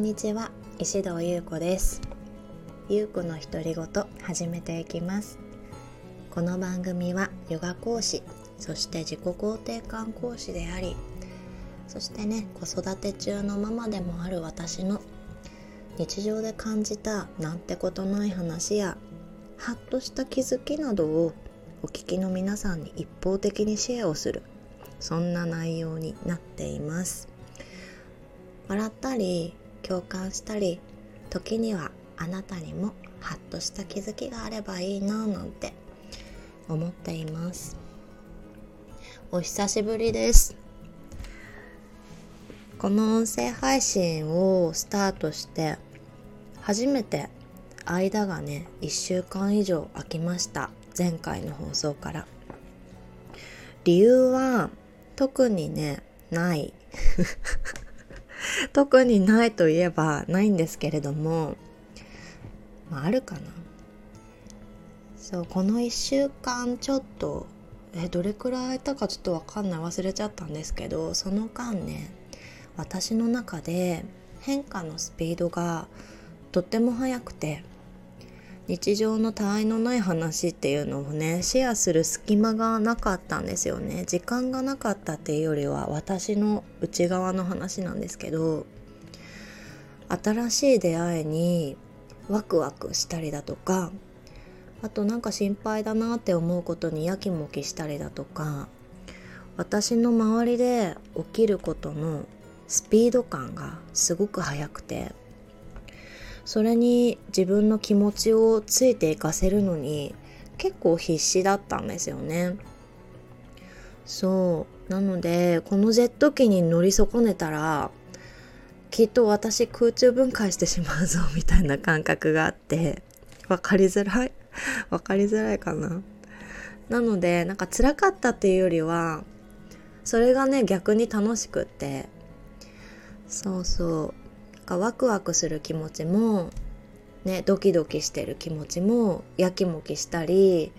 んにちは。石堂優子です。優子の独り言始めていきます。この番組はヨガ講師そして自己肯定感講師でありそしてね子育て中のママでもある私の日常で感じたなんてことない話やハッとした気づきなどをお聞きの皆さんに一方的にシェアをするそんな内容になっています。笑ったり共感したり時にはあなたにもハッとした気づきがあればいいななんて思っています。お久しぶりです。この音声配信をスタートして初めて間がね1週間以上空きました。前回の放送から。理由は特にねない。特にないといえばないんですけれども、まあ、あるかな。そうこの1週間ちょっとえどれくらい空いたかちょっと分かんない。忘れちゃったんですけどその間ね私の中で変化のスピードがとっても速くて日常の他愛のない話っていうのをねシェアする隙間がなかったんですよね。時間がなかったっていうよりは私の内側の話なんですけど新しい出会いにワクワクしたりだとかあとなんか心配だなって思うことにやきもきしたりだとか私の周りで起きることのスピード感がすごく速くてそれに自分の気持ちをついていかせるのに結構必死だったんですよね。そうなのでこのジェット機に乗り損ねたらきっと私空中分解してしまうぞ みたいな感覚があって分かりづらい 分かりづらいかな。なのでなんか辛かったっていうよりはそれがね逆に楽しくってそうそうかワクワクする気持ちもねドキドキしてる気持ちもやきもきしたり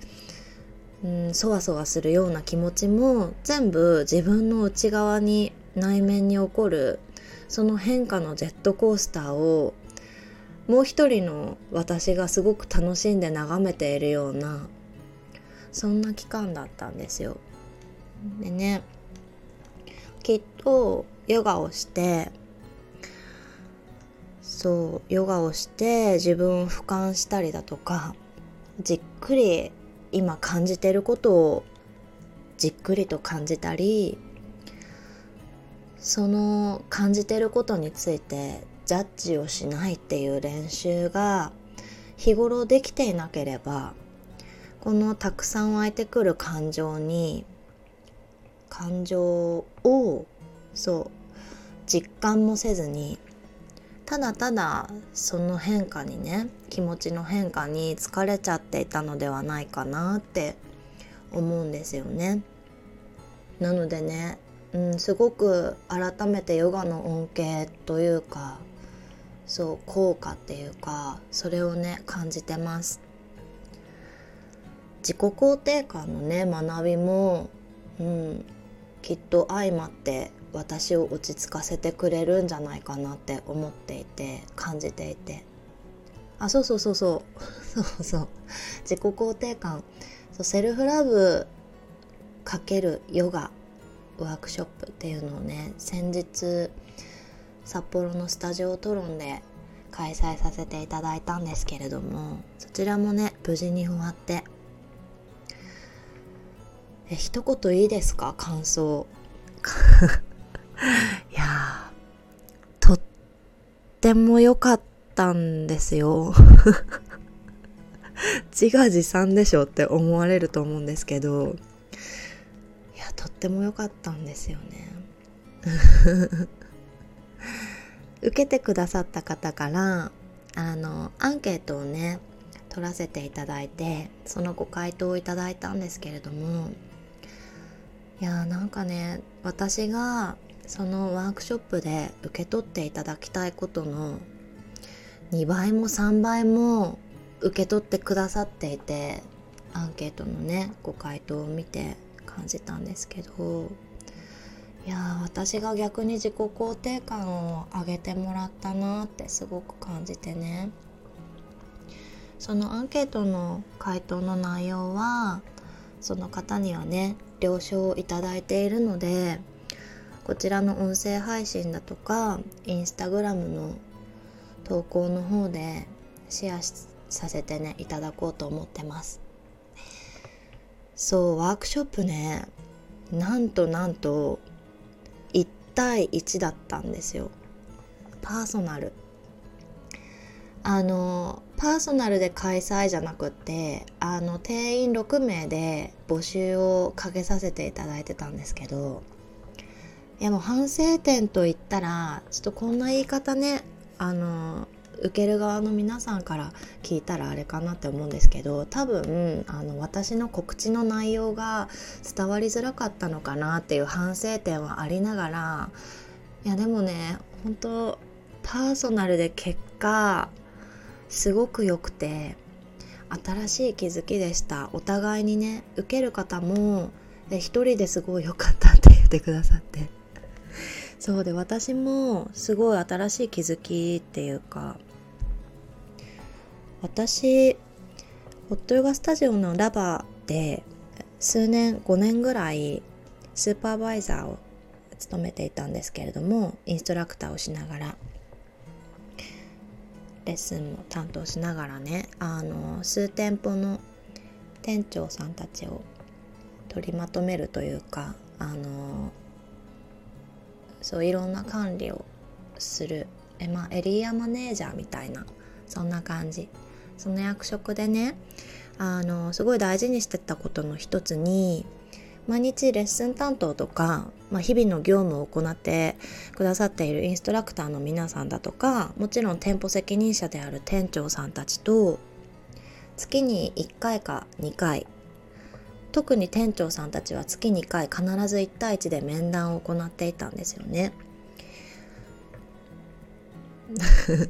うんそわそわするような気持ちも全部自分の内側に内面に起こるその変化のジェットコースターをもう一人の私がすごく楽しんで眺めているようなそんな期間だったんですよ。でねきっとヨガをしてそうヨガをして自分を俯瞰したりだとかじっくり今感じてることをじっくりと感じたりその感じてることについてジャッジをしないっていう練習が日頃できていなければこのたくさん湧いてくる感情に感情をそう実感もせずにただただその変化にね気持ちの変化に疲れちゃっていたのではないかなって思うんですよね。なのでね、うん、すごく改めてヨガの恩恵というかそう効果っていうかそれをね感じてます。自己肯定感のね学びも、うん、きっと相まって私を落ち着かせてくれるんじゃないかなって思っていて感じていて。あそうそうそうそう。そうそう自己肯定感。そうセルフラブかけるヨガワークショップっていうのをね先日札幌のスタジオトロンで開催させていただいたんですけれどもそちらもね無事に終わって。え一言いいですか？感想。いやとっても良かったんですよ。自画自賛でしょって思われると思うんですけど、いや、とっても良かったんですよね。受けてくださった方からあのアンケートをね取らせていただいてそのご回答をいただいたんですけれどもいやーなんかね私がそのワークショップで受け取っていただきたいことの2倍も3倍も受け取ってくださっていてアンケートのねご回答を見て感じたんですけどいや私が逆に自己肯定感を上げてもらったなってすごく感じてね。そのアンケートの回答の内容はその方にはね了承をいただいているのでこちらの音声配信だとかインスタグラムの投稿の方でシェアさせてねいただこうと思ってます。そうワークショップねなんとなんと1対1だったんですよ。パーソナル。あのパーソナルで開催じゃなくってあの定員6名で募集をかけさせていただいてたんですけどいやもう反省点といったらちょっとこんな言い方ねあの受ける側の皆さんから聞いたらあれかなって思うんですけど多分あの私の告知の内容が伝わりづらかったのかなっていう反省点はありながらいやでもね本当パーソナルで結果すごく良くて新しい気づきでした。お互いにね受ける方も一人ですごい良かったって言ってくださって。そうで私もすごい新しい気づきっていうか私ホットヨガスタジオのラバーで数年5年ぐらいスーパーバイザーを務めていたんですけれどもインストラクターをしながらレッスンも担当しながらねあの数店舗の店長さんたちを取りまとめるというかあのそういろんな管理をする。え、まあ、エリアマネージャーみたいな。そんな感じ。その役職でねあのすごい大事にしてたことの一つに毎日レッスン担当とか、まあ、日々の業務を行ってくださっているインストラクターの皆さんだとかもちろん店舗責任者である店長さんたちと月に1回か2回特に店長さんたちは月2回必ず1対1で面談を行っていたんですよね。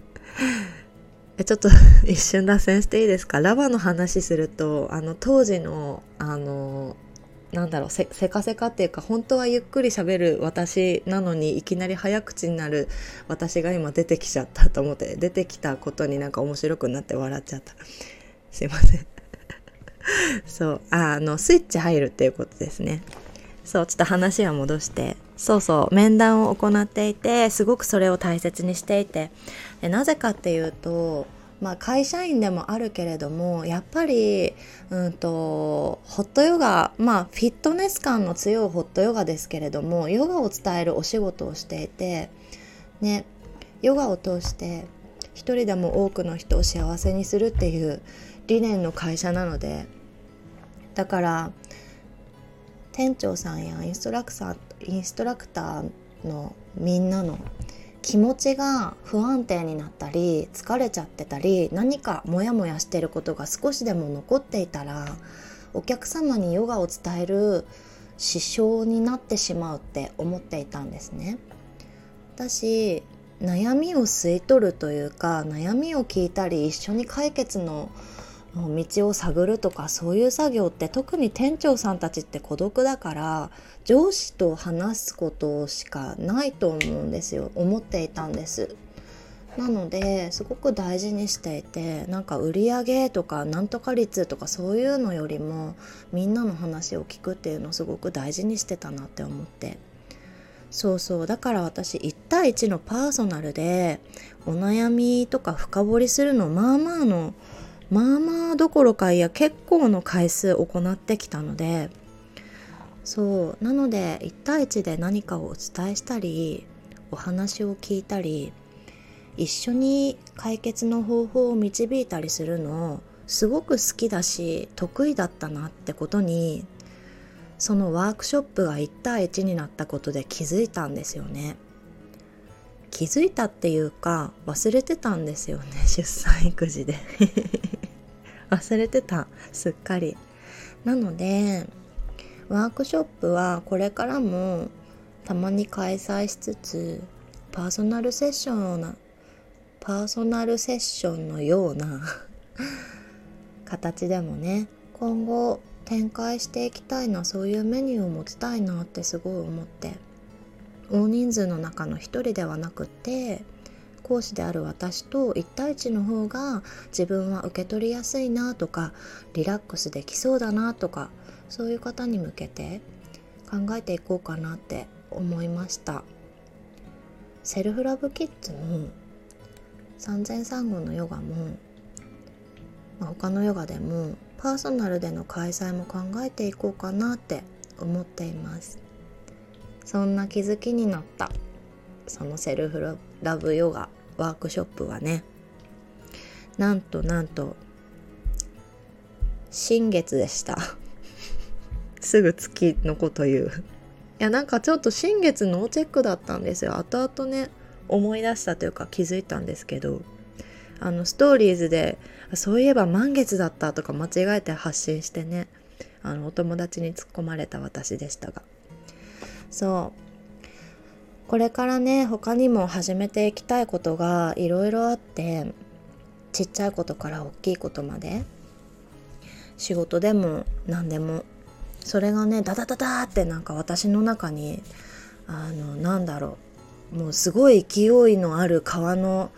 ちょっと 一瞬脱線していいですか？ラバの話するとあの当時のあのなんだろうせせかせかっていうか本当はゆっくり喋る私なのにいきなり早口になる私が今出てきちゃったと思って出てきたことになんか面白くなって笑っちゃった。すいません。そうあのスイッチ入るっていうことですね。そうちょっと話は戻して。そうそう面談を行っていてすごくそれを大切にしていて。でなぜかっていうとまあ、会社員でもあるけれどもやっぱり、うんと、ホットヨガまあフィットネス感の強いホットヨガですけれどもヨガを伝えるお仕事をしていてねヨガを通して一人でも多くの人を幸せにするっていう理念の会社なのでだから店長さんやインストラクターインストラクターのみんなの気持ちが不安定になったり疲れちゃってたり何かモヤモヤしてることが少しでも残っていたらお客様にヨガを伝える支障になってしまうって思っていたんですね。私悩みを吸い取るというか悩みを聞いたり一緒に解決の道を探るとかそういう作業って特に店長さんたちって孤独だから上司と話すことしかないと思うんですよ。思っていたんです。なのですごく大事にしていてなんか売り上げとかなんとか率とかそういうのよりもみんなの話を聞くっていうのをすごく大事にしてたなって思って。そうそう。だから私1対1のパーソナルでお悩みとか深掘りするのまあまあのまあまあどころかいや結構の回数行ってきたのでそうなので1対1で何かをお伝えしたりお話を聞いたり一緒に解決の方法を導いたりするのすごく好きだし得意だったなってことにそのワークショップが1対1になったことで気づいたんですよね。気づいたっていうか忘れてたんですよね 出産育児で。忘れてた。すっかり。なのでワークショップはこれからもたまに開催しつつパーソナルセッションのなパーソナルセッションのような 形でもね今後展開していきたいなそういうメニューを持ちたいなってすごい思って大人数の中の一人ではなくって講師である私と1対1の方が自分は受け取りやすいなとかリラックスできそうだなとかそういう方に向けて考えていこうかなって思いました。セルフラブキッズも産前産後のヨガも、まあ、他のヨガでもパーソナルでの開催も考えていこうかなって思っています。そんな気づきになったそのセルフラブヨガ。ワークショップはね。なんとなんと新月でした。すぐ月のこと言う。いやなんかちょっと新月ノーチェックだったんですよ。後々ね思い出したというか気づいたんですけど。あのストーリーズでそういえば満月だったとか間違えて発信してね。あのお友達に突っ込まれた私でしたが。そう。これからね他にも始めていきたいことがいろいろあってちっちゃいことから大きいことまで仕事でも何でもそれがねダダダダってなんか私の中にあのなんだろうもうすごい勢いのある川の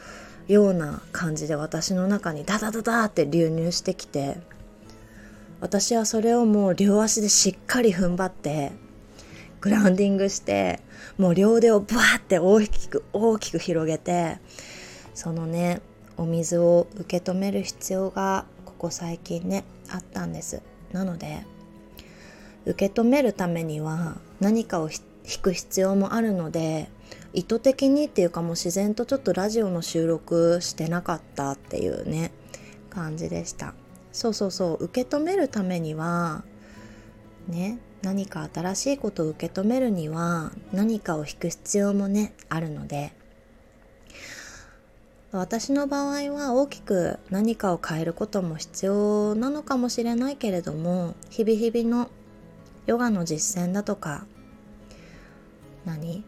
ような感じで私の中にダダダダって流入してきて私はそれをもう両足でしっかり踏ん張ってグラウンディングしてもう両腕をブワーって大きく大きく広げてそのねお水を受け止める必要がここ最近ねあったんです。なので受け止めるためには何かを引く必要もあるので意図的にっていうかもう自然とちょっとラジオの収録してなかったっていうね感じでした。そうそうそう受け止めるためにはね何か新しいことを受け止めるには何かを引く必要もねあるので。私の場合は大きく何かを変えることも必要なのかもしれないけれども日々日々のヨガの実践だとか何？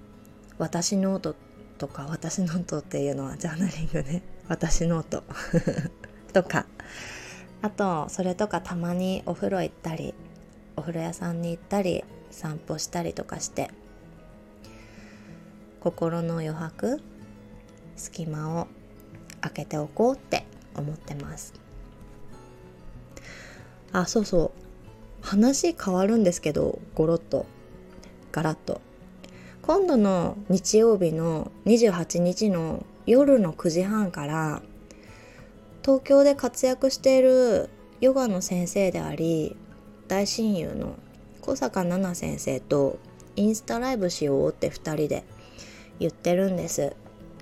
私ノートとか私ノートっていうのはジャーナリングね。私ノートとか。あとそれとかたまにお風呂行ったりお風呂屋さんに行ったり散歩したりとかして心の余白隙間を開けておこうって思ってます。あそうそう。話変わるんですけどゴロッと。ガラッと。今度の日曜日の28日の夜の9時半から東京で活躍しているヨガの先生であり大親友の小坂奈々先生とインスタライブしようって2人で言ってるんです。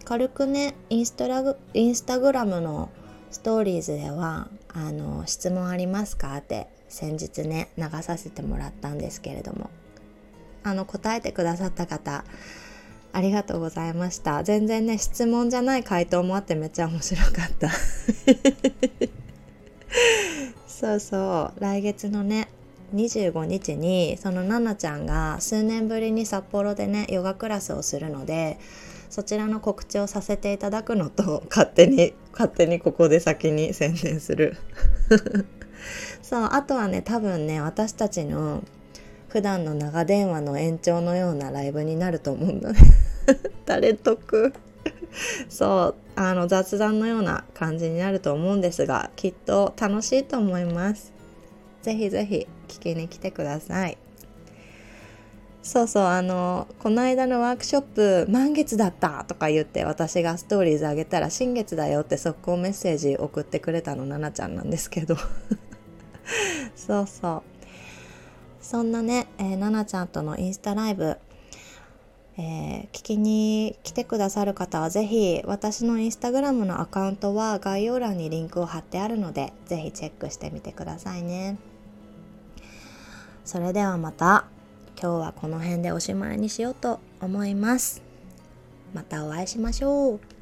軽くねインスタラインスタグラムのストーリーズではあの質問ありますか？って先日ね流させてもらったんですけれども。あの答えてくださった方ありがとうございました。全然ね質問じゃない回答もあってめっちゃ面白かった。そうそう来月のね25日にそのナナちゃんが数年ぶりに札幌でねヨガクラスをするのでそちらの告知をさせていただくのと勝手に勝手にここで先に宣伝するそうあとはね多分ね私たちの普段の長電話の延長のようなライブになると思うんだね誰得 そうあの雑談のような感じになると思うんですがきっと楽しいと思います。ぜひぜひ聞きに来てください。そうそうあのこの間のワークショップ満月だったとか言って私がストーリーズあげたら新月だよって速攻メッセージ送ってくれたのななちゃんなんですけど。そうそう。そんなね、えー、ななちゃんとのインスタライブえー、聞きに来てくださる方はぜひ私のインスタグラムのアカウントは概要欄にリンクを貼ってあるのでぜひチェックしてみてくださいね。それではまた今日はこの辺でおしまいにしようと思います。またお会いしましょう。